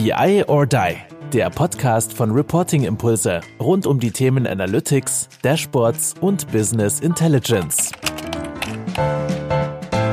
BI or Die, der Podcast von Reporting Impulse rund um die Themen Analytics, Dashboards und Business Intelligence.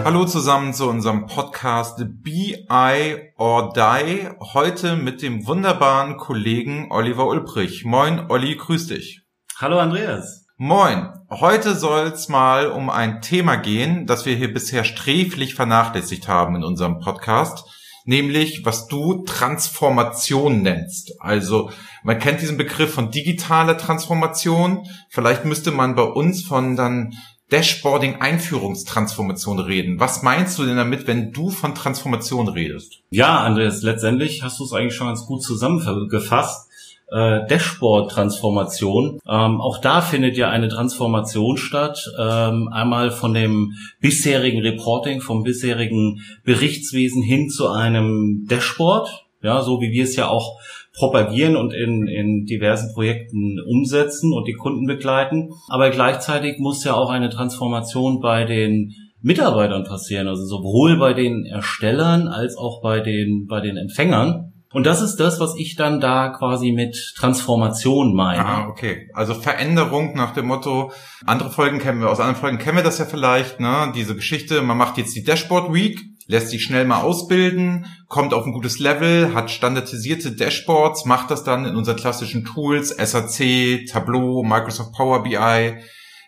Hallo zusammen zu unserem Podcast BI or Die. Heute mit dem wunderbaren Kollegen Oliver Ulbrich. Moin, Olli, grüß dich. Hallo, Andreas. Moin. Heute soll es mal um ein Thema gehen, das wir hier bisher sträflich vernachlässigt haben in unserem Podcast nämlich was du Transformation nennst. Also man kennt diesen Begriff von digitaler Transformation. Vielleicht müsste man bei uns von dann Dashboarding Einführungstransformation reden. Was meinst du denn damit, wenn du von Transformation redest? Ja, Andreas, letztendlich hast du es eigentlich schon ganz gut zusammengefasst äh, Dashboard-Transformation. Ähm, auch da findet ja eine Transformation statt. Ähm, einmal von dem bisherigen Reporting, vom bisherigen Berichtswesen hin zu einem Dashboard. Ja, so wie wir es ja auch propagieren und in, in diversen Projekten umsetzen und die Kunden begleiten. Aber gleichzeitig muss ja auch eine Transformation bei den Mitarbeitern passieren, also sowohl bei den Erstellern als auch bei den, bei den Empfängern. Und das ist das, was ich dann da quasi mit Transformation meine. Ah, okay. Also Veränderung nach dem Motto, andere Folgen kennen wir, aus anderen Folgen kennen wir das ja vielleicht, ne? Diese Geschichte, man macht jetzt die Dashboard Week, lässt sich schnell mal ausbilden, kommt auf ein gutes Level, hat standardisierte Dashboards, macht das dann in unseren klassischen Tools, SAC, Tableau, Microsoft Power BI,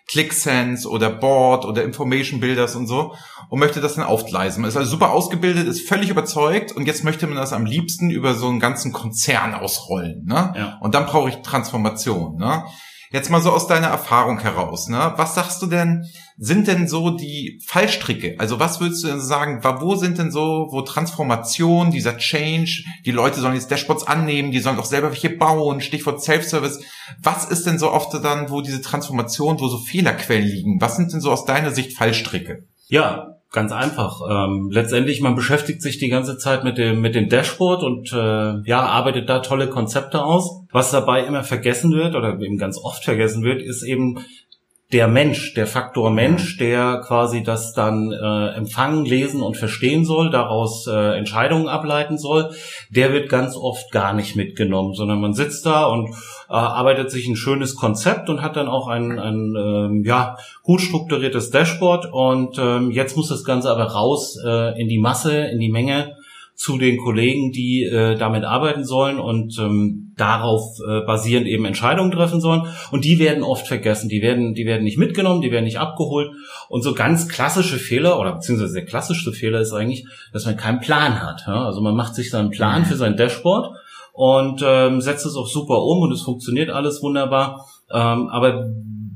ClickSense oder Board oder Information Builders und so und möchte das dann aufgleisen. Man ist also super ausgebildet, ist völlig überzeugt und jetzt möchte man das am liebsten über so einen ganzen Konzern ausrollen. Ne? Ja. Und dann brauche ich Transformation. Ne? Jetzt mal so aus deiner Erfahrung heraus, ne? Was sagst du denn, sind denn so die Fallstricke? Also was würdest du denn sagen, wo sind denn so, wo Transformation, dieser Change, die Leute sollen jetzt Dashboards annehmen, die sollen auch selber welche bauen, Stichwort Self-Service. Was ist denn so oft dann, wo diese Transformation, wo so Fehlerquellen liegen? Was sind denn so aus deiner Sicht Fallstricke? Ja, Ganz einfach. Ähm, letztendlich, man beschäftigt sich die ganze Zeit mit dem, mit dem Dashboard und äh, ja, arbeitet da tolle Konzepte aus. Was dabei immer vergessen wird oder eben ganz oft vergessen wird, ist eben der Mensch, der Faktor Mensch, der quasi das dann äh, empfangen, lesen und verstehen soll, daraus äh, Entscheidungen ableiten soll, der wird ganz oft gar nicht mitgenommen, sondern man sitzt da und äh, arbeitet sich ein schönes Konzept und hat dann auch ein, ein ähm, ja, gut strukturiertes Dashboard und ähm, jetzt muss das Ganze aber raus äh, in die Masse, in die Menge zu den Kollegen, die äh, damit arbeiten sollen und ähm, darauf äh, basierend eben Entscheidungen treffen sollen. Und die werden oft vergessen. Die werden, die werden nicht mitgenommen, die werden nicht abgeholt. Und so ganz klassische Fehler oder beziehungsweise der klassischste Fehler ist eigentlich, dass man keinen Plan hat. Ja? Also man macht sich seinen Plan für sein Dashboard und ähm, setzt es auch super um und es funktioniert alles wunderbar. Ähm, aber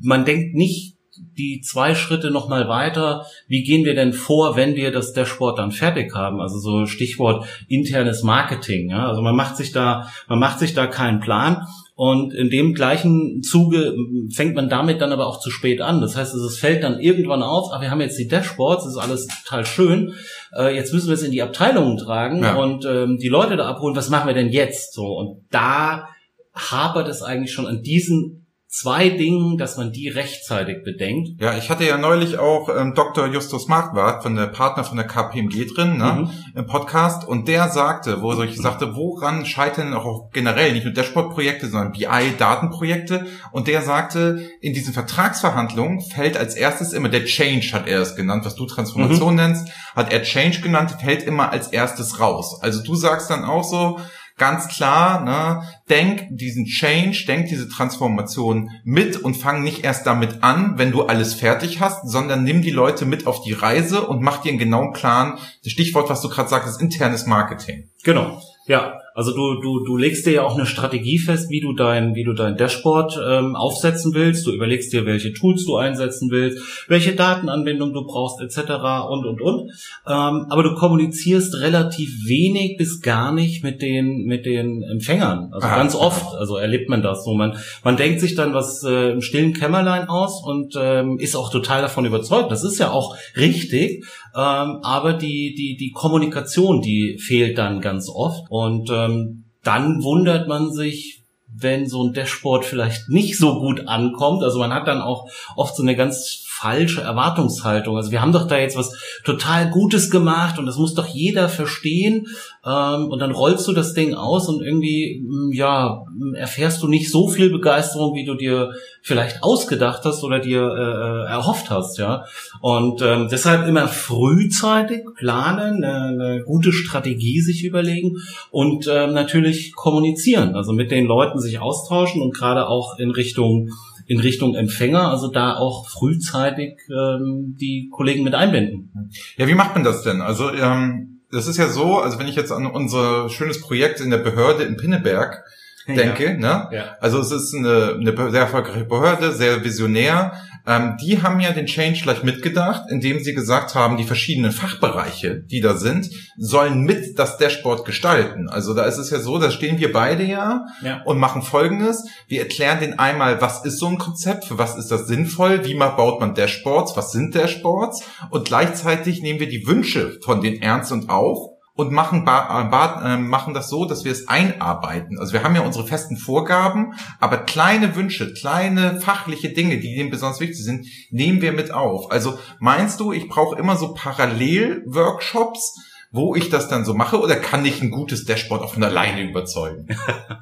man denkt nicht die zwei Schritte nochmal weiter. Wie gehen wir denn vor, wenn wir das Dashboard dann fertig haben? Also so Stichwort internes Marketing. Ja? Also man macht sich da, man macht sich da keinen Plan. Und in dem gleichen Zuge fängt man damit dann aber auch zu spät an. Das heißt, es fällt dann irgendwann auf, ah, wir haben jetzt die Dashboards, das ist alles total schön. Äh, jetzt müssen wir es in die Abteilungen tragen ja. und ähm, die Leute da abholen. Was machen wir denn jetzt? So und da hapert es eigentlich schon an diesen zwei Dingen, dass man die rechtzeitig bedenkt. Ja, ich hatte ja neulich auch ähm, Dr. Justus Marquardt von der Partner von der KPMG drin, ne, mhm. im Podcast, und der sagte, wo ich sagte, woran scheitern auch generell nicht nur Dashboard-Projekte, sondern BI-Datenprojekte, und der sagte, in diesen Vertragsverhandlungen fällt als erstes immer der Change, hat er es genannt, was du Transformation mhm. nennst, hat er Change genannt, fällt immer als erstes raus. Also du sagst dann auch so, ganz klar, ne, denk diesen Change, denk diese Transformation mit und fang nicht erst damit an, wenn du alles fertig hast, sondern nimm die Leute mit auf die Reise und mach dir einen genauen Plan. Das Stichwort, was du gerade sagst, ist internes Marketing. Genau. Ja, also du, du, du legst dir ja auch eine Strategie fest, wie du dein, wie du dein Dashboard ähm, aufsetzen willst. Du überlegst dir, welche Tools du einsetzen willst, welche Datenanbindung du brauchst, etc. und und und. Ähm, aber du kommunizierst relativ wenig bis gar nicht mit den mit den Empfängern. Also Aha, ganz oft, also erlebt man das so. Man man denkt sich dann was äh, im stillen Kämmerlein aus und ähm, ist auch total davon überzeugt. Das ist ja auch richtig. Ähm, aber die die die Kommunikation, die fehlt dann ganz oft und äh, ähm, dann wundert man sich, wenn so ein Dashboard vielleicht nicht so gut ankommt. Also man hat dann auch oft so eine ganz falsche Erwartungshaltung. Also wir haben doch da jetzt was total Gutes gemacht und das muss doch jeder verstehen. Ähm, und dann rollst du das Ding aus und irgendwie, mm, ja, erfährst du nicht so viel Begeisterung, wie du dir vielleicht ausgedacht hast oder dir äh, erhofft hast, ja. Und ähm, deshalb immer frühzeitig planen, eine, eine gute Strategie sich überlegen und ähm, natürlich kommunizieren, also mit den Leuten sich austauschen und gerade auch in Richtung in Richtung Empfänger, also da auch frühzeitig ähm, die Kollegen mit einbinden. Ja, wie macht man das denn? Also ähm, das ist ja so, also wenn ich jetzt an unser schönes Projekt in der Behörde in Pinneberg denke, ja. ne? Ja. Also es ist eine, eine sehr erfolgreiche Behörde, sehr visionär, ähm, die haben ja den Change gleich mitgedacht, indem sie gesagt haben, die verschiedenen Fachbereiche, die da sind, sollen mit das Dashboard gestalten. Also da ist es ja so, da stehen wir beide ja, ja. und machen Folgendes. Wir erklären den einmal, was ist so ein Konzept, für was ist das sinnvoll, wie baut man Dashboards, was sind Dashboards und gleichzeitig nehmen wir die Wünsche von den ernst und auf und machen, äh, machen das so, dass wir es einarbeiten. Also wir haben ja unsere festen Vorgaben, aber kleine Wünsche, kleine fachliche Dinge, die dem besonders wichtig sind, nehmen wir mit auf. Also meinst du, ich brauche immer so Parallel-Workshops, wo ich das dann so mache, oder kann ich ein gutes Dashboard auch von alleine überzeugen?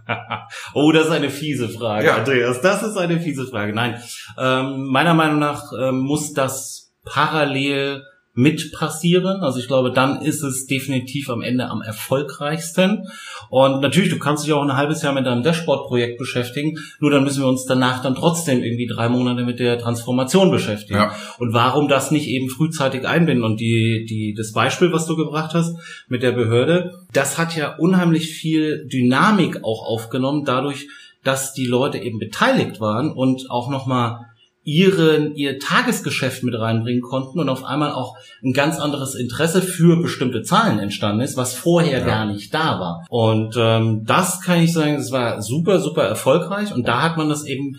oh, das ist eine fiese Frage, ja. Andreas. Das ist eine fiese Frage. Nein, ähm, meiner Meinung nach ähm, muss das parallel mit passieren. Also ich glaube, dann ist es definitiv am Ende am erfolgreichsten. Und natürlich, du kannst dich auch ein halbes Jahr mit deinem Dashboard-Projekt beschäftigen, nur dann müssen wir uns danach dann trotzdem irgendwie drei Monate mit der Transformation beschäftigen. Ja. Und warum das nicht eben frühzeitig einbinden? Und die, die, das Beispiel, was du gebracht hast mit der Behörde, das hat ja unheimlich viel Dynamik auch aufgenommen, dadurch, dass die Leute eben beteiligt waren und auch nochmal ihren, ihr Tagesgeschäft mit reinbringen konnten und auf einmal auch ein ganz anderes Interesse für bestimmte Zahlen entstanden ist, was vorher ja. gar nicht da war. Und ähm, das kann ich sagen, das war super, super erfolgreich und da hat man das eben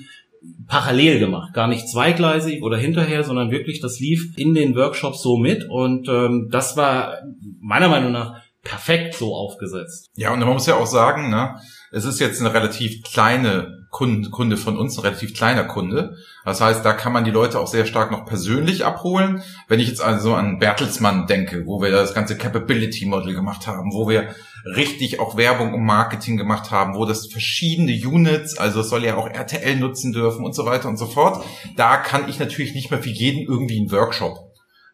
parallel gemacht, gar nicht zweigleisig oder hinterher, sondern wirklich, das lief in den Workshops so mit und ähm, das war meiner Meinung nach perfekt so aufgesetzt. Ja, und man muss ja auch sagen, ne, es ist jetzt eine relativ kleine Kunde, Kunde von uns, ein relativ kleiner Kunde. Das heißt, da kann man die Leute auch sehr stark noch persönlich abholen. Wenn ich jetzt also an Bertelsmann denke, wo wir das ganze Capability Model gemacht haben, wo wir richtig auch Werbung und Marketing gemacht haben, wo das verschiedene Units, also es soll ja auch RTL nutzen dürfen und so weiter und so fort. Da kann ich natürlich nicht mehr für jeden irgendwie einen Workshop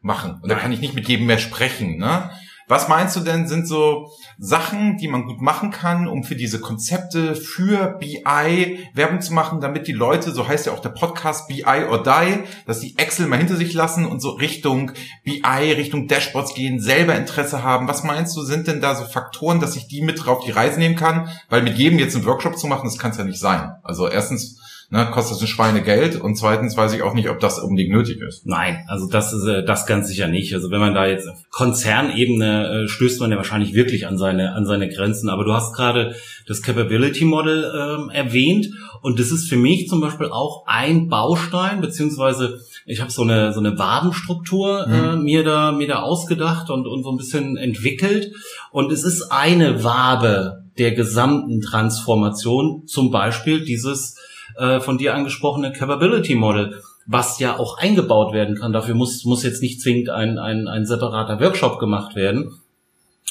machen. Und da kann ich nicht mit jedem mehr sprechen. Ne? Was meinst du denn, sind so Sachen, die man gut machen kann, um für diese Konzepte für BI Werbung zu machen, damit die Leute, so heißt ja auch der Podcast BI or Die, dass die Excel mal hinter sich lassen und so Richtung BI, Richtung Dashboards gehen, selber Interesse haben. Was meinst du, sind denn da so Faktoren, dass ich die mit drauf die Reise nehmen kann? Weil mit jedem jetzt einen Workshop zu machen, das kann es ja nicht sein. Also erstens ne, kostet ein Schweinegeld und zweitens weiß ich auch nicht, ob das unbedingt nötig ist. Nein, also das ist äh, das ganz sicher nicht. Also wenn man da jetzt Konzernebene äh, stößt man ja wahrscheinlich wirklich an seine an seine Grenzen. Aber du hast gerade das Capability Model ähm, erwähnt und das ist für mich zum Beispiel auch ein Baustein beziehungsweise ich habe so eine so eine Wabenstruktur äh, mhm. mir da mir da ausgedacht und und so ein bisschen entwickelt und es ist eine Wabe der gesamten Transformation, zum Beispiel dieses äh, von dir angesprochene Capability Model, was ja auch eingebaut werden kann. Dafür muss, muss jetzt nicht zwingend ein, ein, ein separater Workshop gemacht werden.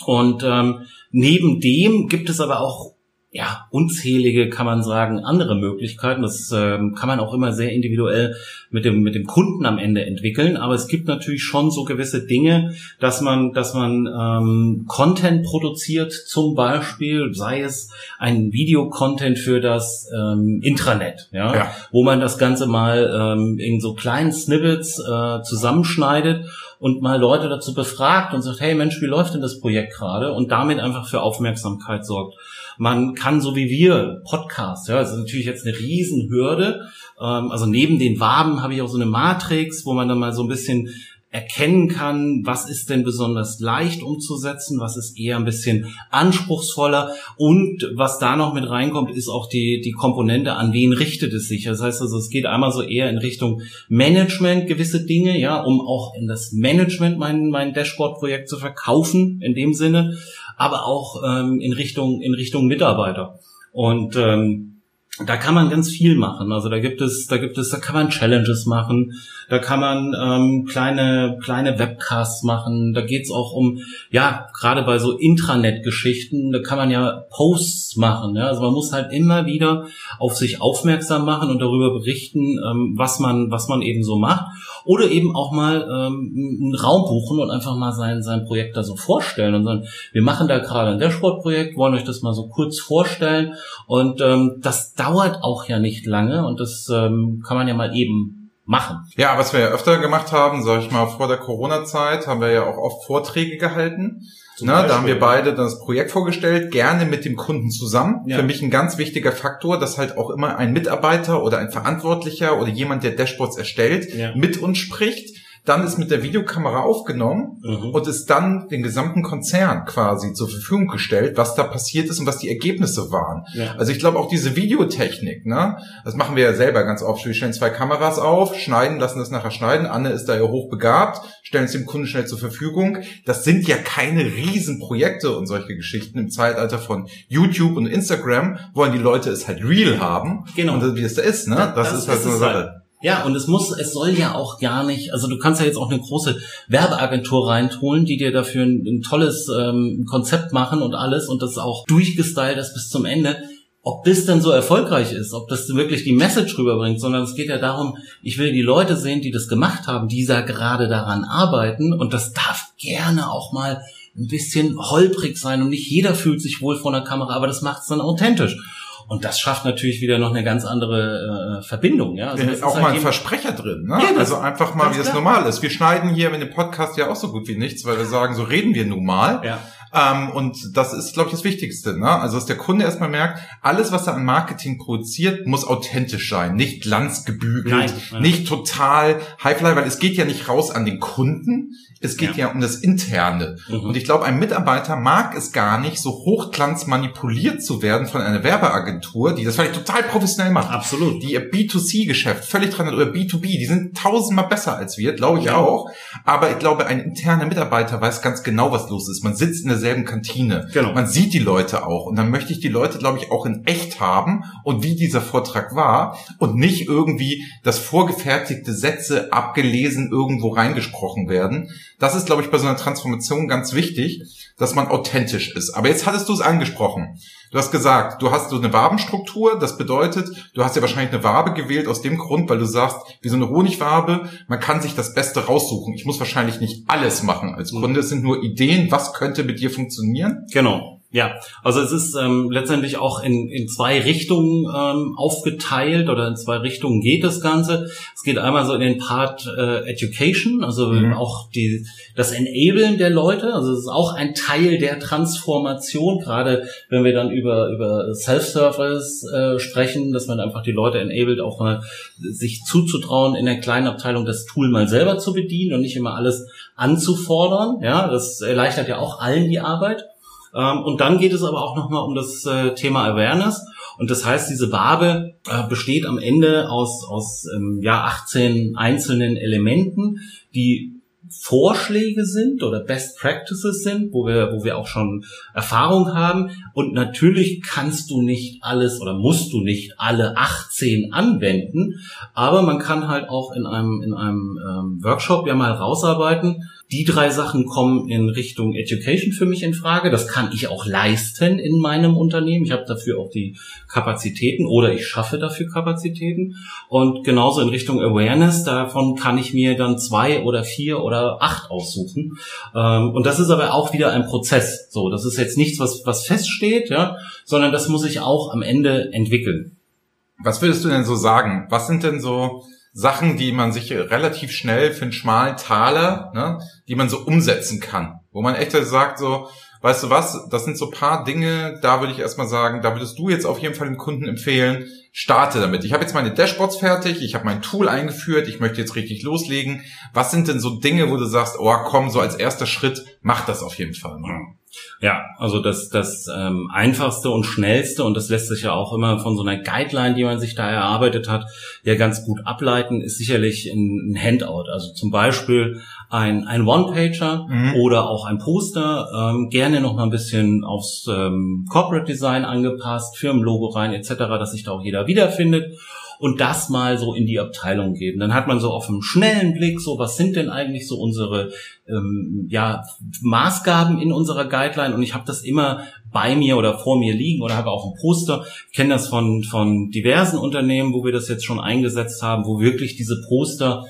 Und ähm, neben dem gibt es aber auch ja, unzählige, kann man sagen, andere Möglichkeiten. Das ähm, kann man auch immer sehr individuell mit dem, mit dem Kunden am Ende entwickeln. Aber es gibt natürlich schon so gewisse Dinge, dass man, dass man ähm, Content produziert, zum Beispiel, sei es ein Videocontent für das ähm, Intranet, ja, ja, wo man das Ganze mal ähm, in so kleinen Snippets äh, zusammenschneidet und mal Leute dazu befragt und sagt, hey Mensch, wie läuft denn das Projekt gerade? Und damit einfach für Aufmerksamkeit sorgt. Man kann so wie wir Podcast, ja, das ist natürlich jetzt eine Riesenhürde. Ähm, also neben den Waben habe ich auch so eine Matrix, wo man dann mal so ein bisschen erkennen kann, was ist denn besonders leicht umzusetzen, was ist eher ein bisschen anspruchsvoller und was da noch mit reinkommt, ist auch die, die Komponente, an wen richtet es sich. Das heißt also, es geht einmal so eher in Richtung Management gewisse Dinge, ja, um auch in das Management mein, mein Dashboard-Projekt zu verkaufen, in dem Sinne, aber auch ähm, in Richtung, in Richtung Mitarbeiter. Und ähm, da kann man ganz viel machen. Also da gibt es, da gibt es, da kann man Challenges machen, da kann man ähm, kleine, kleine Webcasts machen. Da geht's auch um, ja, gerade bei so Intranet-Geschichten, da kann man ja Posts machen. Ja? Also man muss halt immer wieder auf sich aufmerksam machen und darüber berichten, ähm, was man, was man eben so macht. Oder eben auch mal ähm, einen Raum buchen und einfach mal sein, sein Projekt da so vorstellen und sagen, wir machen da gerade ein Dashboard-Projekt, wollen euch das mal so kurz vorstellen. Und ähm, das dauert auch ja nicht lange und das ähm, kann man ja mal eben machen. Ja, was wir ja öfter gemacht haben, sag ich mal, vor der Corona-Zeit haben wir ja auch oft Vorträge gehalten. Na, da haben wir beide das Projekt vorgestellt, gerne mit dem Kunden zusammen. Ja. Für mich ein ganz wichtiger Faktor, dass halt auch immer ein Mitarbeiter oder ein Verantwortlicher oder jemand, der Dashboards erstellt, ja. mit uns spricht dann ist mit der Videokamera aufgenommen mhm. und ist dann den gesamten Konzern quasi zur Verfügung gestellt, was da passiert ist und was die Ergebnisse waren. Ja. Also ich glaube auch diese Videotechnik, ne, das machen wir ja selber ganz oft. Wir stellen zwei Kameras auf, schneiden, lassen das nachher schneiden. Anne ist da ja hochbegabt, stellen es dem Kunden schnell zur Verfügung. Das sind ja keine Riesenprojekte und solche Geschichten im Zeitalter von YouTube und Instagram wollen die Leute es halt real haben. Genau. Und wie es da ist, ne? Das, das ist halt so eine Sache. Halt. Ja, und es muss, es soll ja auch gar nicht, also du kannst ja jetzt auch eine große Werbeagentur reinholen, die dir dafür ein, ein tolles ähm, Konzept machen und alles und das auch durchgestylt ist bis zum Ende. Ob das denn so erfolgreich ist, ob das wirklich die Message rüberbringt, sondern es geht ja darum, ich will die Leute sehen, die das gemacht haben, die da gerade daran arbeiten und das darf gerne auch mal ein bisschen holprig sein und nicht jeder fühlt sich wohl vor der Kamera, aber das macht es dann authentisch. Und das schafft natürlich wieder noch eine ganz andere äh, Verbindung. Ja? Also ja, auch halt mal ein Versprecher drin. Ne? Ja, also einfach mal, wie es normal ist. Wir schneiden hier in dem Podcast ja auch so gut wie nichts, weil wir sagen, so reden wir nun mal. Ja. Ähm, und das ist, glaube ich, das Wichtigste. Ne? Also, dass der Kunde erstmal merkt, alles, was er an Marketing produziert, muss authentisch sein. Nicht glanzgebügelt, nein, nein. nicht total highfly, weil es geht ja nicht raus an den Kunden. Es geht ja, ja um das Interne. Mhm. Und ich glaube, ein Mitarbeiter mag es gar nicht, so hochglanz manipuliert zu werden von einer Werbeagentur, die das vielleicht total professionell macht. Absolut. Die ihr B2C-Geschäft völlig dran hat oder B2B. Die sind tausendmal besser als wir, glaube ich ja. auch. Aber ich glaube, ein interner Mitarbeiter weiß ganz genau, was los ist. Man sitzt in derselben Kantine. Genau. Man sieht die Leute auch. Und dann möchte ich die Leute, glaube ich, auch in echt haben und wie dieser Vortrag war und nicht irgendwie, dass vorgefertigte Sätze abgelesen irgendwo reingesprochen werden das ist, glaube ich, bei so einer Transformation ganz wichtig, dass man authentisch ist. Aber jetzt hattest du es angesprochen. Du hast gesagt, du hast so eine Wabenstruktur. Das bedeutet, du hast ja wahrscheinlich eine Wabe gewählt aus dem Grund, weil du sagst, wie so eine Honigwabe, man kann sich das Beste raussuchen. Ich muss wahrscheinlich nicht alles machen als mhm. Kunde. Es sind nur Ideen, was könnte mit dir funktionieren. Genau. Ja, also es ist ähm, letztendlich auch in, in zwei Richtungen ähm, aufgeteilt oder in zwei Richtungen geht das Ganze. Es geht einmal so in den Part äh, Education, also mhm. auch die, das Enablen der Leute. Also es ist auch ein Teil der Transformation, gerade wenn wir dann über, über Self-Service äh, sprechen, dass man einfach die Leute enabled, auch mal sich zuzutrauen, in der kleinen Abteilung das Tool mal selber zu bedienen und nicht immer alles anzufordern. Ja, das erleichtert ja auch allen die Arbeit. Ähm, und dann geht es aber auch nochmal um das äh, Thema Awareness. Und das heißt, diese Wabe äh, besteht am Ende aus, aus ähm, ja, 18 einzelnen Elementen, die Vorschläge sind oder Best Practices sind, wo wir, wo wir auch schon Erfahrung haben. Und natürlich kannst du nicht alles oder musst du nicht alle 18 anwenden, aber man kann halt auch in einem, in einem ähm, Workshop ja mal rausarbeiten, die drei Sachen kommen in Richtung Education für mich in Frage. Das kann ich auch leisten in meinem Unternehmen. Ich habe dafür auch die Kapazitäten oder ich schaffe dafür Kapazitäten. Und genauso in Richtung Awareness, davon kann ich mir dann zwei oder vier oder acht aussuchen. Ähm, und das ist aber auch wieder ein Prozess. So, das ist jetzt nichts, was, was feststeht, ja, sondern das muss ich auch am Ende entwickeln. Was würdest du denn so sagen? Was sind denn so Sachen, die man sich relativ schnell für einen schmalen Taler, ne, die man so umsetzen kann. Wo man echt sagt so, weißt du was, das sind so paar Dinge, da würde ich erstmal sagen, da würdest du jetzt auf jeden Fall dem Kunden empfehlen, starte damit. Ich habe jetzt meine Dashboards fertig, ich habe mein Tool eingeführt, ich möchte jetzt richtig loslegen. Was sind denn so Dinge, wo du sagst, oh komm, so als erster Schritt, mach das auf jeden Fall. Ja, also das, das ähm, einfachste und schnellste, und das lässt sich ja auch immer von so einer Guideline, die man sich da erarbeitet hat, ja ganz gut ableiten, ist sicherlich ein, ein Handout. Also zum Beispiel ein, ein One-Pager mhm. oder auch ein Poster, ähm, gerne noch mal ein bisschen aufs ähm, Corporate Design angepasst, Firmenlogo rein etc., dass sich da auch jeder wiederfindet und das mal so in die Abteilung geben. Dann hat man so auf einen schnellen Blick, so was sind denn eigentlich so unsere ähm, ja, Maßgaben in unserer Guideline und ich habe das immer bei mir oder vor mir liegen oder habe auch ein Poster. Ich kenne das von, von diversen Unternehmen, wo wir das jetzt schon eingesetzt haben, wo wirklich diese Poster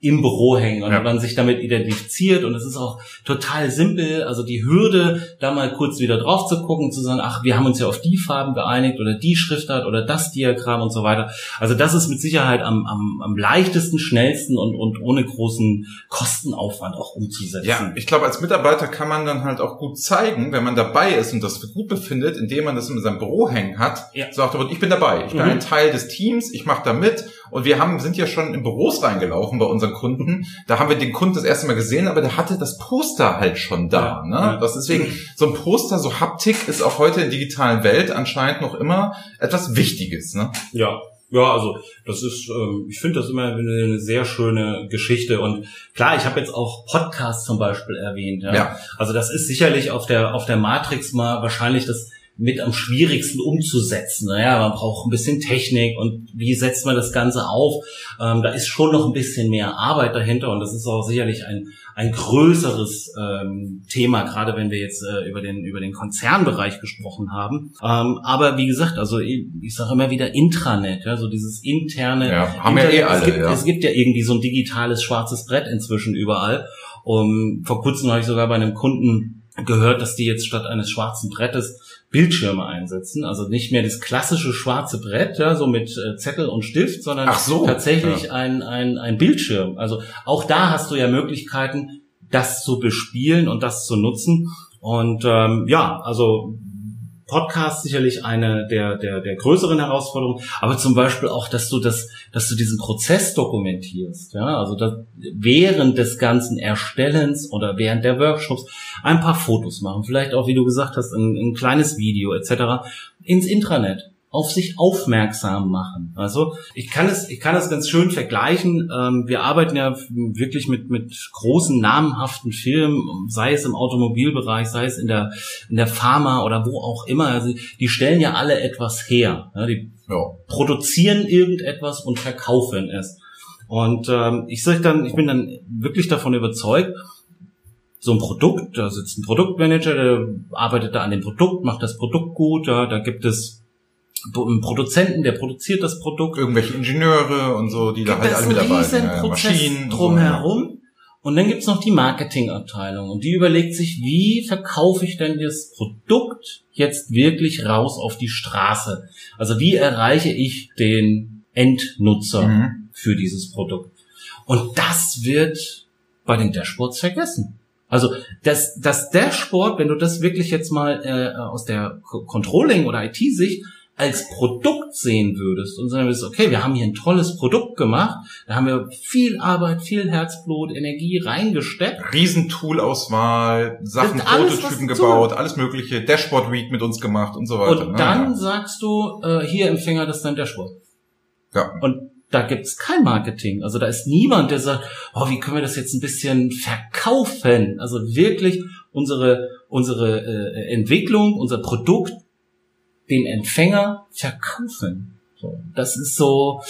im Büro hängen und ja. man sich damit identifiziert und es ist auch total simpel, also die Hürde, da mal kurz wieder drauf zu gucken, zu sagen, ach, wir haben uns ja auf die Farben geeinigt oder die Schriftart oder das Diagramm und so weiter. Also das ist mit Sicherheit am, am, am leichtesten, schnellsten und, und ohne großen Kostenaufwand auch umzusetzen. Ja, ich glaube, als Mitarbeiter kann man dann halt auch gut zeigen, wenn man dabei ist und das für gut befindet, indem man das in seinem Büro hängen hat, ja. sagt, ich bin dabei, ich bin mhm. ein Teil des Teams, ich mache da mit und wir haben, sind ja schon in Büros reingelaufen bei unseren Kunden. Da haben wir den Kunden das erste Mal gesehen, aber der hatte das Poster halt schon da. Ne? Ja. Das deswegen, so ein Poster, so Haptik ist auch heute in der digitalen Welt anscheinend noch immer etwas Wichtiges. Ne? Ja, ja, also das ist, ähm, ich finde das immer eine sehr schöne Geschichte und klar, ich habe jetzt auch Podcasts zum Beispiel erwähnt. Ja? ja. Also das ist sicherlich auf der auf der Matrix mal wahrscheinlich das mit am schwierigsten umzusetzen. Naja, man braucht ein bisschen Technik und wie setzt man das Ganze auf? Ähm, da ist schon noch ein bisschen mehr Arbeit dahinter und das ist auch sicherlich ein, ein größeres ähm, Thema, gerade wenn wir jetzt äh, über den über den Konzernbereich gesprochen haben. Ähm, aber wie gesagt, also ich, ich sage immer wieder Intranet, ja, so dieses interne. Ja, haben Internet. ja eh alle. Es gibt, ja. es gibt ja irgendwie so ein digitales schwarzes Brett inzwischen überall. Um, vor kurzem habe ich sogar bei einem Kunden gehört, dass die jetzt statt eines schwarzen Brettes Bildschirme einsetzen. Also nicht mehr das klassische schwarze Brett, ja, so mit äh, Zettel und Stift, sondern so, tatsächlich ja. ein, ein, ein Bildschirm. Also auch da hast du ja Möglichkeiten, das zu bespielen und das zu nutzen. Und ähm, ja, also Podcast sicherlich eine der, der, der größeren Herausforderungen, aber zum Beispiel auch, dass du das, dass du diesen Prozess dokumentierst, ja, also dass während des ganzen Erstellens oder während der Workshops ein paar Fotos machen, vielleicht auch, wie du gesagt hast, ein, ein kleines Video etc. ins Intranet auf sich aufmerksam machen. Also ich kann es, ich kann es ganz schön vergleichen. Ähm, wir arbeiten ja wirklich mit mit großen namenhaften Firmen, sei es im Automobilbereich, sei es in der in der Pharma oder wo auch immer. Also die stellen ja alle etwas her. Die ja. produzieren irgendetwas und verkaufen es. Und ähm, ich sage dann, ich bin dann wirklich davon überzeugt, so ein Produkt, da sitzt ein Produktmanager, der arbeitet da an dem Produkt, macht das Produkt gut, ja, da gibt es Produzenten, der produziert das Produkt. Irgendwelche Ingenieure und so, die da halt alle mit dabei sind. Ja, Maschinen drumherum. So, ja. Und dann gibt's noch die Marketingabteilung und die überlegt sich, wie verkaufe ich denn das Produkt jetzt wirklich raus auf die Straße? Also wie erreiche ich den Endnutzer mhm. für dieses Produkt? Und das wird bei den Dashboards vergessen. Also das, das Dashboard, wenn du das wirklich jetzt mal äh, aus der Controlling- oder IT-Sicht als Produkt sehen würdest und sagen würdest, okay, wir haben hier ein tolles Produkt gemacht, da haben wir viel Arbeit, viel Herzblut, Energie reingesteckt. Riesentoolauswahl, Sachen, alles, Prototypen gebaut, alles mögliche, Dashboard Week mit uns gemacht und so weiter. Und ne? dann ja. sagst du, äh, hier Empfänger, das ist dein Dashboard. Ja. Und da gibt's kein Marketing. Also da ist niemand, der sagt, oh, wie können wir das jetzt ein bisschen verkaufen? Also wirklich unsere unsere äh, Entwicklung, unser Produkt dem Empfänger verkaufen. So, das ist so,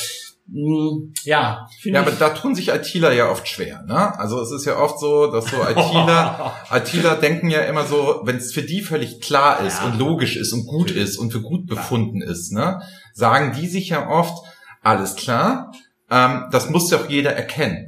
hm, ja. Ja, aber da tun sich ITler ja oft schwer. Ne? Also es ist ja oft so, dass so ITler, ITler denken ja immer so, wenn es für die völlig klar ist ja. und logisch ist und gut ist und für gut befunden ja. ist, ne, sagen die sich ja oft, alles klar, ähm, das muss ja auch jeder erkennen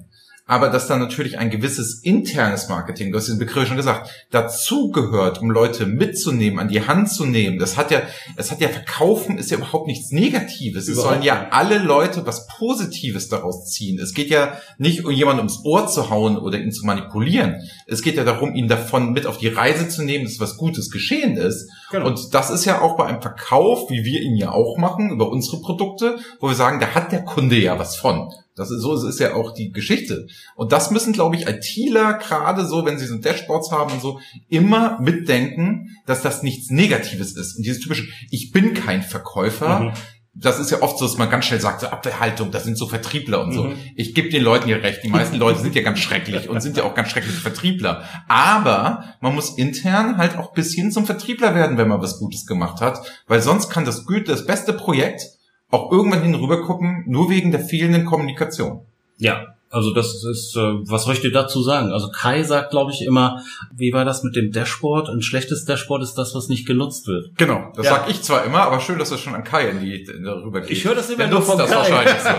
aber dass da natürlich ein gewisses internes Marketing, du hast den Begriff schon gesagt, dazugehört, um Leute mitzunehmen, an die Hand zu nehmen. Das hat ja, es hat ja Verkaufen ist ja überhaupt nichts Negatives. Überhaupt es sollen ja alle Leute was Positives daraus ziehen. Es geht ja nicht um jemanden ums Ohr zu hauen oder ihn zu manipulieren. Es geht ja darum, ihn davon mit auf die Reise zu nehmen, dass was Gutes geschehen ist. Genau. Und das ist ja auch bei einem Verkauf, wie wir ihn ja auch machen, über unsere Produkte, wo wir sagen, da hat der Kunde ja was von. Das ist so, ist ja auch die Geschichte. Und das müssen, glaube ich, ITler gerade so, wenn sie so Dashboards haben und so, immer mitdenken, dass das nichts Negatives ist. Und dieses typische, ich bin kein Verkäufer, mhm das ist ja oft so, dass man ganz schnell sagt, so Abwehrhaltung, das sind so Vertriebler und so. Mhm. Ich gebe den Leuten hier recht. Die meisten Leute sind ja ganz schrecklich und sind ja auch ganz schreckliche Vertriebler. Aber man muss intern halt auch bis hin zum Vertriebler werden, wenn man was Gutes gemacht hat, weil sonst kann das Güte, das beste Projekt auch irgendwann hinüber gucken, nur wegen der fehlenden Kommunikation. Ja, also das ist, äh, was soll ich dir dazu sagen? Also Kai sagt, glaube ich, immer, wie war das mit dem Dashboard? Ein schlechtes Dashboard ist das, was nicht genutzt wird. Genau, das ja. sag ich zwar immer, aber schön, dass das schon an Kai in die, darüber geht. Ich höre das immer nur von das Kai. wahrscheinlich so.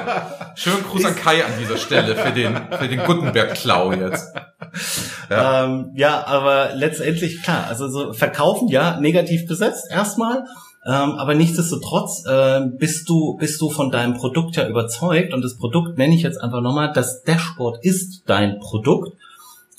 Schönen Gruß an Kai an dieser Stelle für den, für den Gutenberg-Klau jetzt. Ja. Ähm, ja, aber letztendlich, klar, also so verkaufen, ja, negativ besetzt erstmal. Ähm, aber nichtsdestotrotz äh, bist du bist du von deinem Produkt ja überzeugt und das Produkt nenne ich jetzt einfach nochmal. Das Dashboard ist dein Produkt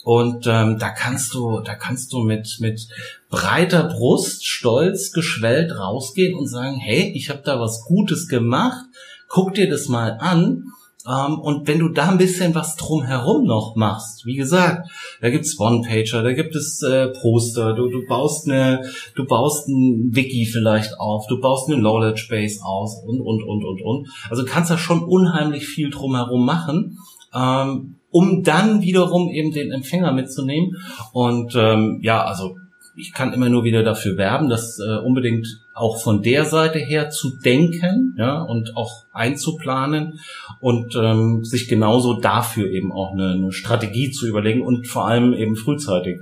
und ähm, da kannst du da kannst du mit mit breiter Brust stolz geschwellt rausgehen und sagen, hey, ich habe da was Gutes gemacht. Guck dir das mal an ähm, und wenn du da ein bisschen was drumherum noch machst, wie gesagt, da gibt's One-Pager, da gibt es äh, Poster, du, du baust eine, du baust ein Wiki vielleicht auf, du baust eine Knowledge Base aus und, und, und, und, und. Also kannst da schon unheimlich viel drumherum machen. Ähm, um dann wiederum eben den Empfänger mitzunehmen. Und ähm, ja, also ich kann immer nur wieder dafür werben, dass äh, unbedingt auch von der Seite her zu denken ja, und auch einzuplanen und ähm, sich genauso dafür eben auch eine, eine Strategie zu überlegen und vor allem eben frühzeitig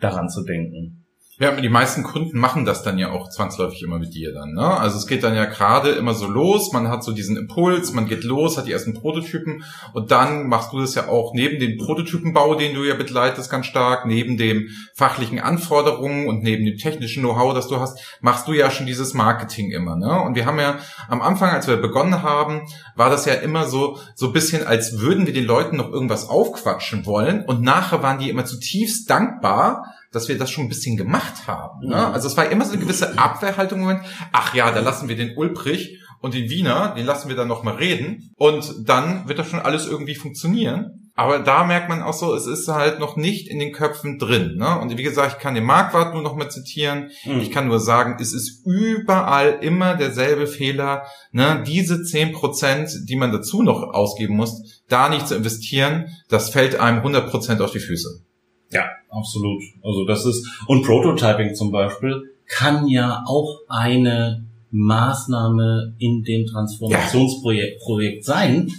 daran zu denken. Ja, die meisten Kunden machen das dann ja auch zwangsläufig immer mit dir dann. Ne? Also es geht dann ja gerade immer so los, man hat so diesen Impuls, man geht los, hat die ersten Prototypen und dann machst du das ja auch neben dem Prototypenbau, den du ja begleitest ganz stark, neben dem fachlichen Anforderungen und neben dem technischen Know-how, das du hast, machst du ja schon dieses Marketing immer. Ne? Und wir haben ja am Anfang, als wir begonnen haben, war das ja immer so so bisschen, als würden wir den Leuten noch irgendwas aufquatschen wollen und nachher waren die immer zutiefst dankbar, dass wir das schon ein bisschen gemacht haben. Ne? Also es war immer so eine gewisse Abwehrhaltung im Moment. Ach ja, da lassen wir den Ulbrich und den Wiener, den lassen wir dann nochmal reden und dann wird das schon alles irgendwie funktionieren. Aber da merkt man auch so, es ist halt noch nicht in den Köpfen drin. Ne? Und wie gesagt, ich kann den Marquardt nur noch mal zitieren. Mhm. Ich kann nur sagen, es ist überall immer derselbe Fehler. Ne? Diese zehn Prozent, die man dazu noch ausgeben muss, da nicht zu investieren, das fällt einem 100 Prozent auf die Füße. Ja, absolut. Also das ist, und Prototyping zum Beispiel kann ja auch eine Maßnahme in dem Transformationsprojekt. Projekt sein.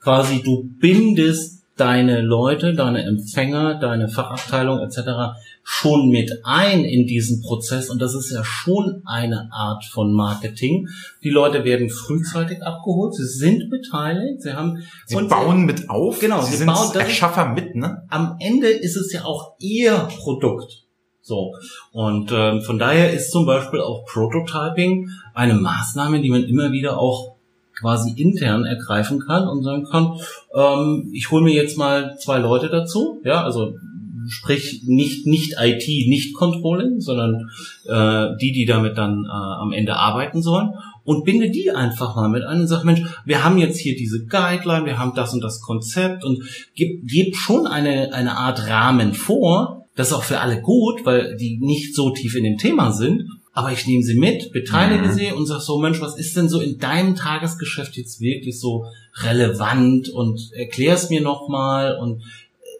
Quasi du bindest deine Leute, deine Empfänger, deine Fachabteilung etc schon mit ein in diesen Prozess und das ist ja schon eine Art von Marketing. Die Leute werden frühzeitig abgeholt, sie sind beteiligt, sie haben sie bauen mit auf, genau, sie, sie sind bauen, Erschaffer mit, ne? Am Ende ist es ja auch ihr Produkt. So und ähm, von daher ist zum Beispiel auch Prototyping eine Maßnahme, die man immer wieder auch quasi intern ergreifen kann und sagen kann, ähm, ich hole mir jetzt mal zwei Leute dazu, ja, also sprich nicht nicht IT, nicht Controlling, sondern äh, die, die damit dann äh, am Ende arbeiten sollen. Und binde die einfach mal mit ein und sag, Mensch, wir haben jetzt hier diese Guideline, wir haben das und das Konzept und gib, gib schon eine, eine Art Rahmen vor, das ist auch für alle gut, weil die nicht so tief in dem Thema sind, aber ich nehme sie mit, beteilige mhm. sie und sag so, Mensch, was ist denn so in deinem Tagesgeschäft jetzt wirklich so relevant? Und erklär's mir nochmal und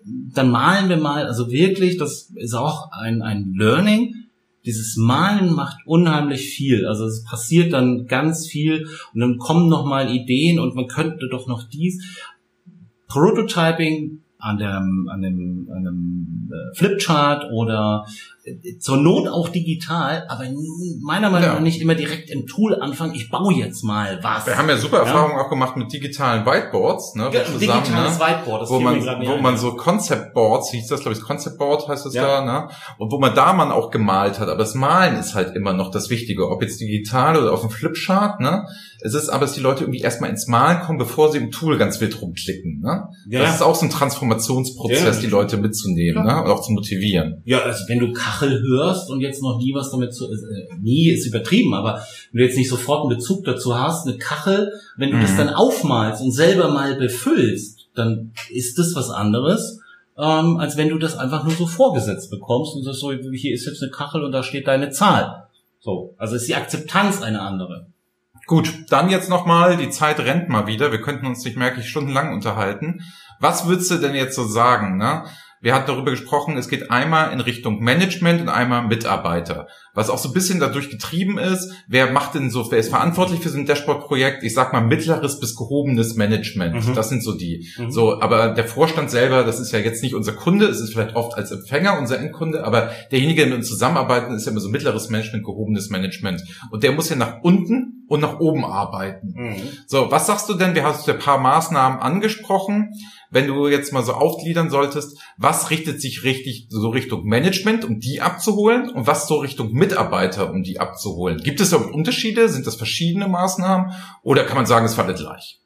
dann malen wir mal, also wirklich, das ist auch ein, ein Learning. Dieses Malen macht unheimlich viel. Also es passiert dann ganz viel und dann kommen noch mal Ideen und man könnte doch noch dies. Prototyping an dem, an dem, an dem äh, Flipchart oder zur Not auch digital, aber meiner Meinung nach ja. nicht immer direkt im Tool anfangen, ich baue jetzt mal was. Wir haben ja super Erfahrungen auch gemacht mit digitalen Whiteboards, ne? Ja, zusammen, digitales ne? Whiteboard, das wo man, wo man so Concept Boards, hieß das, glaube ich, Concept Board heißt das ja. da, ne? Und wo man da man auch gemalt hat, aber das Malen ist halt immer noch das Wichtige, ob jetzt digital oder auf dem Flipchart, ne? Es ist aber, dass die Leute irgendwie erstmal ins Malen kommen, bevor sie im Tool ganz wild rumklicken, ne? Ja. Das ist auch so ein Transformationsprozess, die Leute mitzunehmen, ne? Und auch zu motivieren. Ja, also wenn du Kachel hörst und jetzt noch nie was damit zu, äh, nie ist übertrieben, aber wenn du jetzt nicht sofort einen Bezug dazu hast, eine Kachel, wenn du mhm. das dann aufmalst und selber mal befüllst, dann ist das was anderes, ähm, als wenn du das einfach nur so vorgesetzt bekommst und sagst so, hier ist jetzt eine Kachel und da steht deine Zahl. So, also ist die Akzeptanz eine andere. Gut, dann jetzt nochmal, die Zeit rennt mal wieder, wir könnten uns nicht merklich stundenlang unterhalten. Was würdest du denn jetzt so sagen? Ne? Wir hatten darüber gesprochen, es geht einmal in Richtung Management und einmal Mitarbeiter. Was auch so ein bisschen dadurch getrieben ist, wer macht denn so, wer ist verantwortlich für so ein Dashboard-Projekt? Ich sag mal mittleres bis gehobenes Management. Mhm. Das sind so die. Mhm. So, aber der Vorstand selber, das ist ja jetzt nicht unser Kunde, es ist vielleicht oft als Empfänger unser Endkunde, aber derjenige, der mit uns zusammenarbeiten, ist ja immer so mittleres Management, gehobenes Management. Und der muss ja nach unten und nach oben arbeiten. Mhm. So, was sagst du denn? Wir haben ein paar Maßnahmen angesprochen wenn du jetzt mal so aufgliedern solltest, was richtet sich richtig so Richtung Management, um die abzuholen und was so Richtung Mitarbeiter, um die abzuholen? Gibt es da Unterschiede? Sind das verschiedene Maßnahmen oder kann man sagen, es war alle gleich?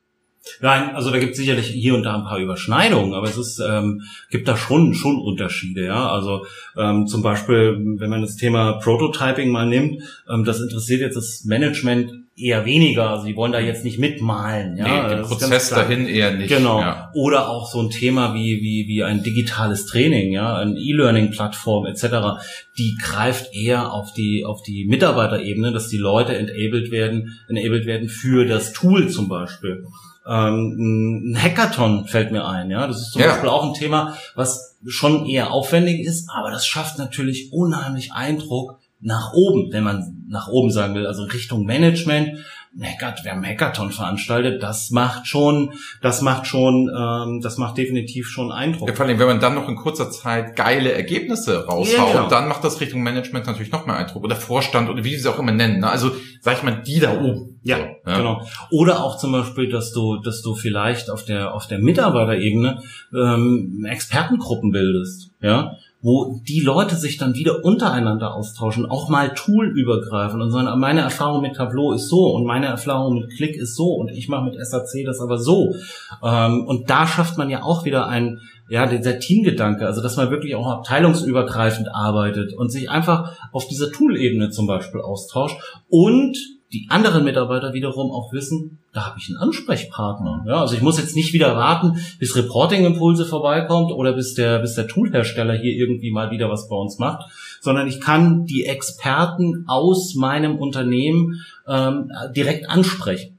Nein, also da gibt es sicherlich hier und da ein paar Überschneidungen, aber es ist, ähm, gibt da schon schon Unterschiede, ja. Also ähm, zum Beispiel, wenn man das Thema Prototyping mal nimmt, ähm, das interessiert jetzt das Management eher weniger. Also die wollen da jetzt nicht mitmalen. Ja, nee, den Prozess dahin eher nicht. Genau. Ja. Oder auch so ein Thema wie wie wie ein digitales Training, ja, ein E-Learning-Plattform etc. Die greift eher auf die auf die Mitarbeiterebene, dass die Leute enabled werden, enabled werden für das Tool zum Beispiel. Ähm, ein Hackathon fällt mir ein, ja. Das ist zum ja. Beispiel auch ein Thema, was schon eher aufwendig ist, aber das schafft natürlich unheimlich Eindruck nach oben, wenn man nach oben sagen will, also Richtung Management. Hackert, wir haben Hackathon veranstaltet, das macht schon, das macht schon, ähm, das macht definitiv schon Eindruck. Ja, vor allem, wenn man dann noch in kurzer Zeit geile Ergebnisse raushaut, yeah. dann macht das Richtung Management natürlich noch mehr Eindruck. Oder Vorstand oder wie sie es auch immer nennen. Ne? Also, sag ich mal, die da oben. Ja, so, ja, genau. Oder auch zum Beispiel, dass du, dass du vielleicht auf der, auf der Mitarbeiterebene ähm, Expertengruppen bildest. Ja, wo die Leute sich dann wieder untereinander austauschen, auch mal toolübergreifend und sagen, meine Erfahrung mit Tableau ist so und meine Erfahrung mit Click ist so und ich mache mit SAC das aber so. Ähm, und da schafft man ja auch wieder ein, ja, dieser Teamgedanke, also dass man wirklich auch abteilungsübergreifend arbeitet und sich einfach auf dieser Tool-Ebene zum Beispiel austauscht und die anderen Mitarbeiter wiederum auch wissen, da habe ich einen Ansprechpartner. Ja, also ich muss jetzt nicht wieder warten, bis Reporting-Impulse vorbeikommt oder bis der, bis der Toolhersteller hier irgendwie mal wieder was bei uns macht, sondern ich kann die Experten aus meinem Unternehmen ähm, direkt ansprechen.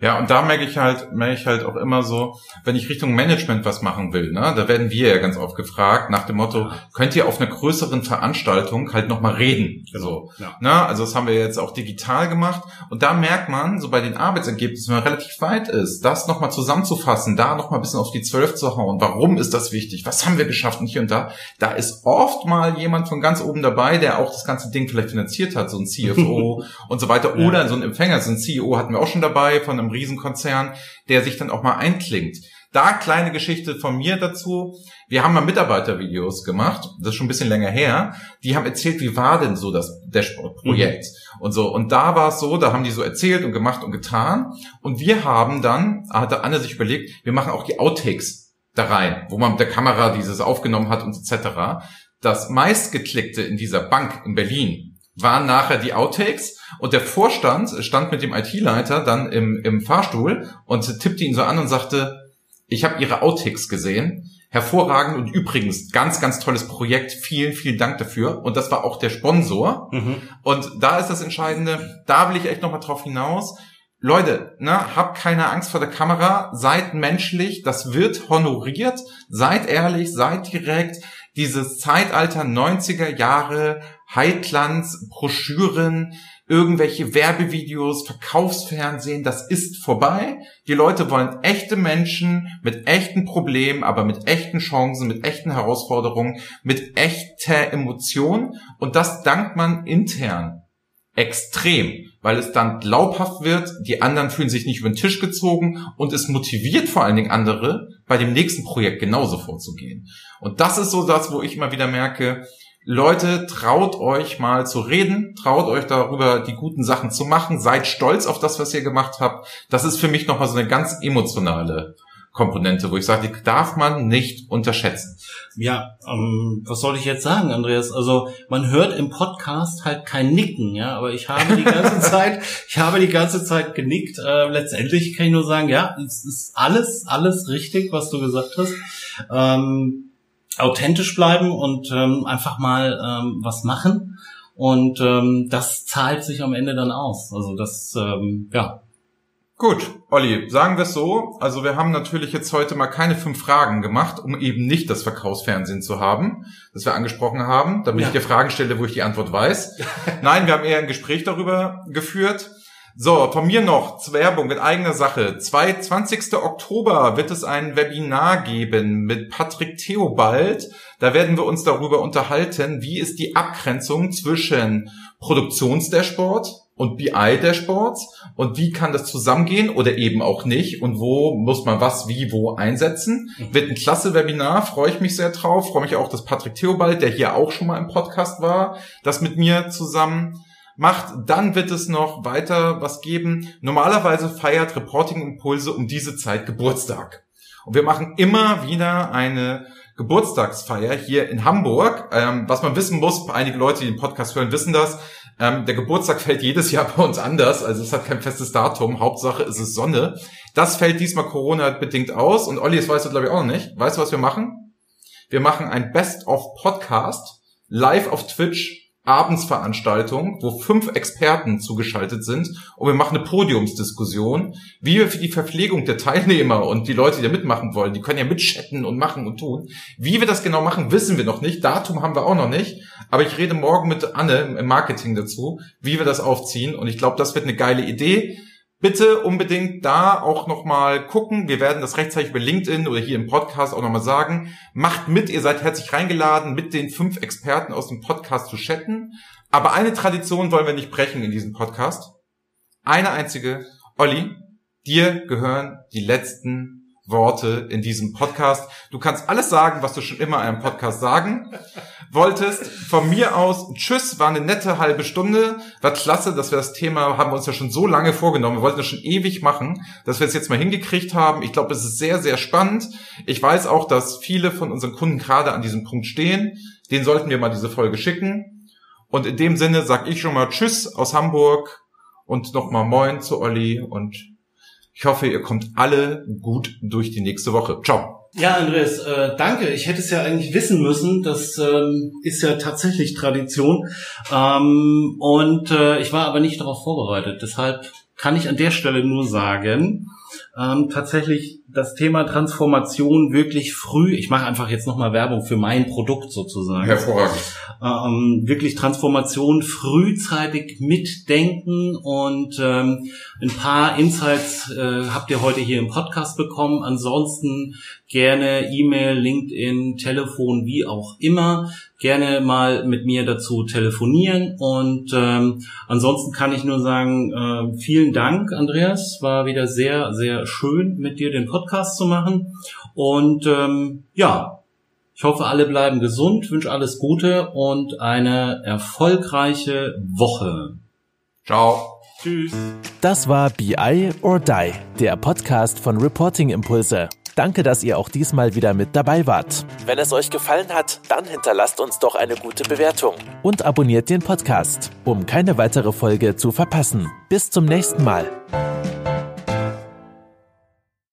Ja, und da merke ich halt, merke ich halt auch immer so, wenn ich Richtung Management was machen will, ne, da werden wir ja ganz oft gefragt nach dem Motto, könnt ihr auf einer größeren Veranstaltung halt nochmal reden? Genau. So, ja. ne, also das haben wir jetzt auch digital gemacht und da merkt man, so bei den Arbeitsergebnissen, wenn man relativ weit ist, das nochmal zusammenzufassen, da nochmal ein bisschen auf die Zwölf zu hauen, warum ist das wichtig, was haben wir geschafft und hier und da, da ist oft mal jemand von ganz oben dabei, der auch das ganze Ding vielleicht finanziert hat, so ein CFO und so weiter, oder ja. so ein Empfänger, so ein CEO hatten wir auch schon dabei von einem einem Riesenkonzern, der sich dann auch mal einklingt. Da kleine Geschichte von mir dazu. Wir haben mal Mitarbeitervideos gemacht, das ist schon ein bisschen länger her. Die haben erzählt, wie war denn so das Dashboard-Projekt mhm. und so. Und da war es so, da haben die so erzählt und gemacht und getan. Und wir haben dann, hatte Anne sich überlegt, wir machen auch die Outtakes da rein, wo man mit der Kamera dieses aufgenommen hat und etc. Das meistgeklickte in dieser Bank in Berlin waren nachher die Outtakes und der Vorstand stand mit dem IT-Leiter dann im, im Fahrstuhl und tippte ihn so an und sagte, ich habe Ihre Outtakes gesehen, hervorragend und übrigens ganz, ganz tolles Projekt, vielen, vielen Dank dafür. Und das war auch der Sponsor. Mhm. und da ist das Entscheidende, da will ich echt nochmal drauf hinaus, Leute, ne, habt keine Angst vor der Kamera, seid menschlich, das wird honoriert, seid ehrlich, seid direkt, dieses Zeitalter 90er Jahre, Heidlands, Broschüren, irgendwelche Werbevideos, Verkaufsfernsehen, das ist vorbei. Die Leute wollen echte Menschen mit echten Problemen, aber mit echten Chancen, mit echten Herausforderungen, mit echter Emotion und das dankt man intern extrem, weil es dann glaubhaft wird, die anderen fühlen sich nicht über den Tisch gezogen und es motiviert vor allen Dingen andere, bei dem nächsten Projekt genauso vorzugehen. Und das ist so das, wo ich immer wieder merke, Leute, traut euch mal zu reden, traut euch darüber, die guten Sachen zu machen, seid stolz auf das, was ihr gemacht habt. Das ist für mich nochmal so eine ganz emotionale Komponente, wo ich sage, die darf man nicht unterschätzen. Ja, ähm, was soll ich jetzt sagen, Andreas? Also man hört im Podcast halt kein Nicken, ja, aber ich habe die ganze Zeit, ich habe die ganze Zeit genickt. Äh, letztendlich kann ich nur sagen, ja, es ist alles, alles richtig, was du gesagt hast. Ähm, authentisch bleiben und ähm, einfach mal ähm, was machen. Und ähm, das zahlt sich am Ende dann aus. Also das, ähm, ja, Gut, Olli, sagen wir es so. Also wir haben natürlich jetzt heute mal keine fünf Fragen gemacht, um eben nicht das Verkaufsfernsehen zu haben, das wir angesprochen haben, damit ja. ich dir Fragen stelle, wo ich die Antwort weiß. Nein, wir haben eher ein Gespräch darüber geführt. So, von mir noch zur Werbung mit eigener Sache. 20. Oktober wird es ein Webinar geben mit Patrick Theobald. Da werden wir uns darüber unterhalten, wie ist die Abgrenzung zwischen Produktionsdashboard und BI-Dashboards und wie kann das zusammengehen oder eben auch nicht und wo muss man was wie wo einsetzen. Mhm. Wird ein klasse Webinar, freue ich mich sehr drauf, freue mich auch, dass Patrick Theobald, der hier auch schon mal im Podcast war, das mit mir zusammen macht. Dann wird es noch weiter was geben. Normalerweise feiert Reporting Impulse um diese Zeit Geburtstag. Und wir machen immer wieder eine Geburtstagsfeier hier in Hamburg. Ähm, was man wissen muss, einige Leute, die den Podcast hören, wissen das. Ähm, der Geburtstag fällt jedes Jahr bei uns anders, also es hat kein festes Datum. Hauptsache ist es Sonne. Das fällt diesmal Corona-bedingt aus. Und Olli, das weißt du glaube ich auch noch nicht. Weißt du, was wir machen? Wir machen ein Best-of-Podcast live auf Twitch Abendsveranstaltung, wo fünf Experten zugeschaltet sind und wir machen eine Podiumsdiskussion, wie wir für die Verpflegung der Teilnehmer und die Leute, die da mitmachen wollen, die können ja mitchatten und machen und tun. Wie wir das genau machen, wissen wir noch nicht. Datum haben wir auch noch nicht. Aber ich rede morgen mit Anne im Marketing dazu, wie wir das aufziehen. Und ich glaube, das wird eine geile Idee bitte unbedingt da auch nochmal gucken. Wir werden das rechtzeitig über LinkedIn oder hier im Podcast auch nochmal sagen. Macht mit, ihr seid herzlich reingeladen, mit den fünf Experten aus dem Podcast zu chatten. Aber eine Tradition wollen wir nicht brechen in diesem Podcast. Eine einzige. Olli, dir gehören die letzten Worte in diesem Podcast. Du kannst alles sagen, was du schon immer in einem Podcast sagen wolltest. Von mir aus, tschüss, war eine nette halbe Stunde. War klasse, dass wir das Thema, haben wir uns ja schon so lange vorgenommen. Wir wollten das schon ewig machen, dass wir es jetzt mal hingekriegt haben. Ich glaube, es ist sehr, sehr spannend. Ich weiß auch, dass viele von unseren Kunden gerade an diesem Punkt stehen. Den sollten wir mal diese Folge schicken. Und in dem Sinne sage ich schon mal Tschüss aus Hamburg und nochmal Moin zu Olli und ich hoffe, ihr kommt alle gut durch die nächste Woche. Ciao. Ja, Andreas, äh, danke. Ich hätte es ja eigentlich wissen müssen. Das ähm, ist ja tatsächlich Tradition. Ähm, und äh, ich war aber nicht darauf vorbereitet. Deshalb kann ich an der Stelle nur sagen, ähm, tatsächlich das Thema Transformation wirklich früh, ich mache einfach jetzt nochmal Werbung für mein Produkt sozusagen. Hervorragend. Ähm, wirklich Transformation frühzeitig mitdenken und ähm, ein paar Insights äh, habt ihr heute hier im Podcast bekommen. Ansonsten gerne E-Mail, LinkedIn, Telefon, wie auch immer. Gerne mal mit mir dazu telefonieren. Und ähm, ansonsten kann ich nur sagen, äh, vielen Dank, Andreas. War wieder sehr, sehr schön, mit dir den Podcast zu machen. Und ähm, ja, ich hoffe, alle bleiben gesund, wünsche alles Gute und eine erfolgreiche Woche. Ciao. Tschüss. Das war BI or Die, der Podcast von Reporting Impulse. Danke, dass ihr auch diesmal wieder mit dabei wart. Wenn es euch gefallen hat, dann hinterlasst uns doch eine gute Bewertung und abonniert den Podcast, um keine weitere Folge zu verpassen. Bis zum nächsten Mal.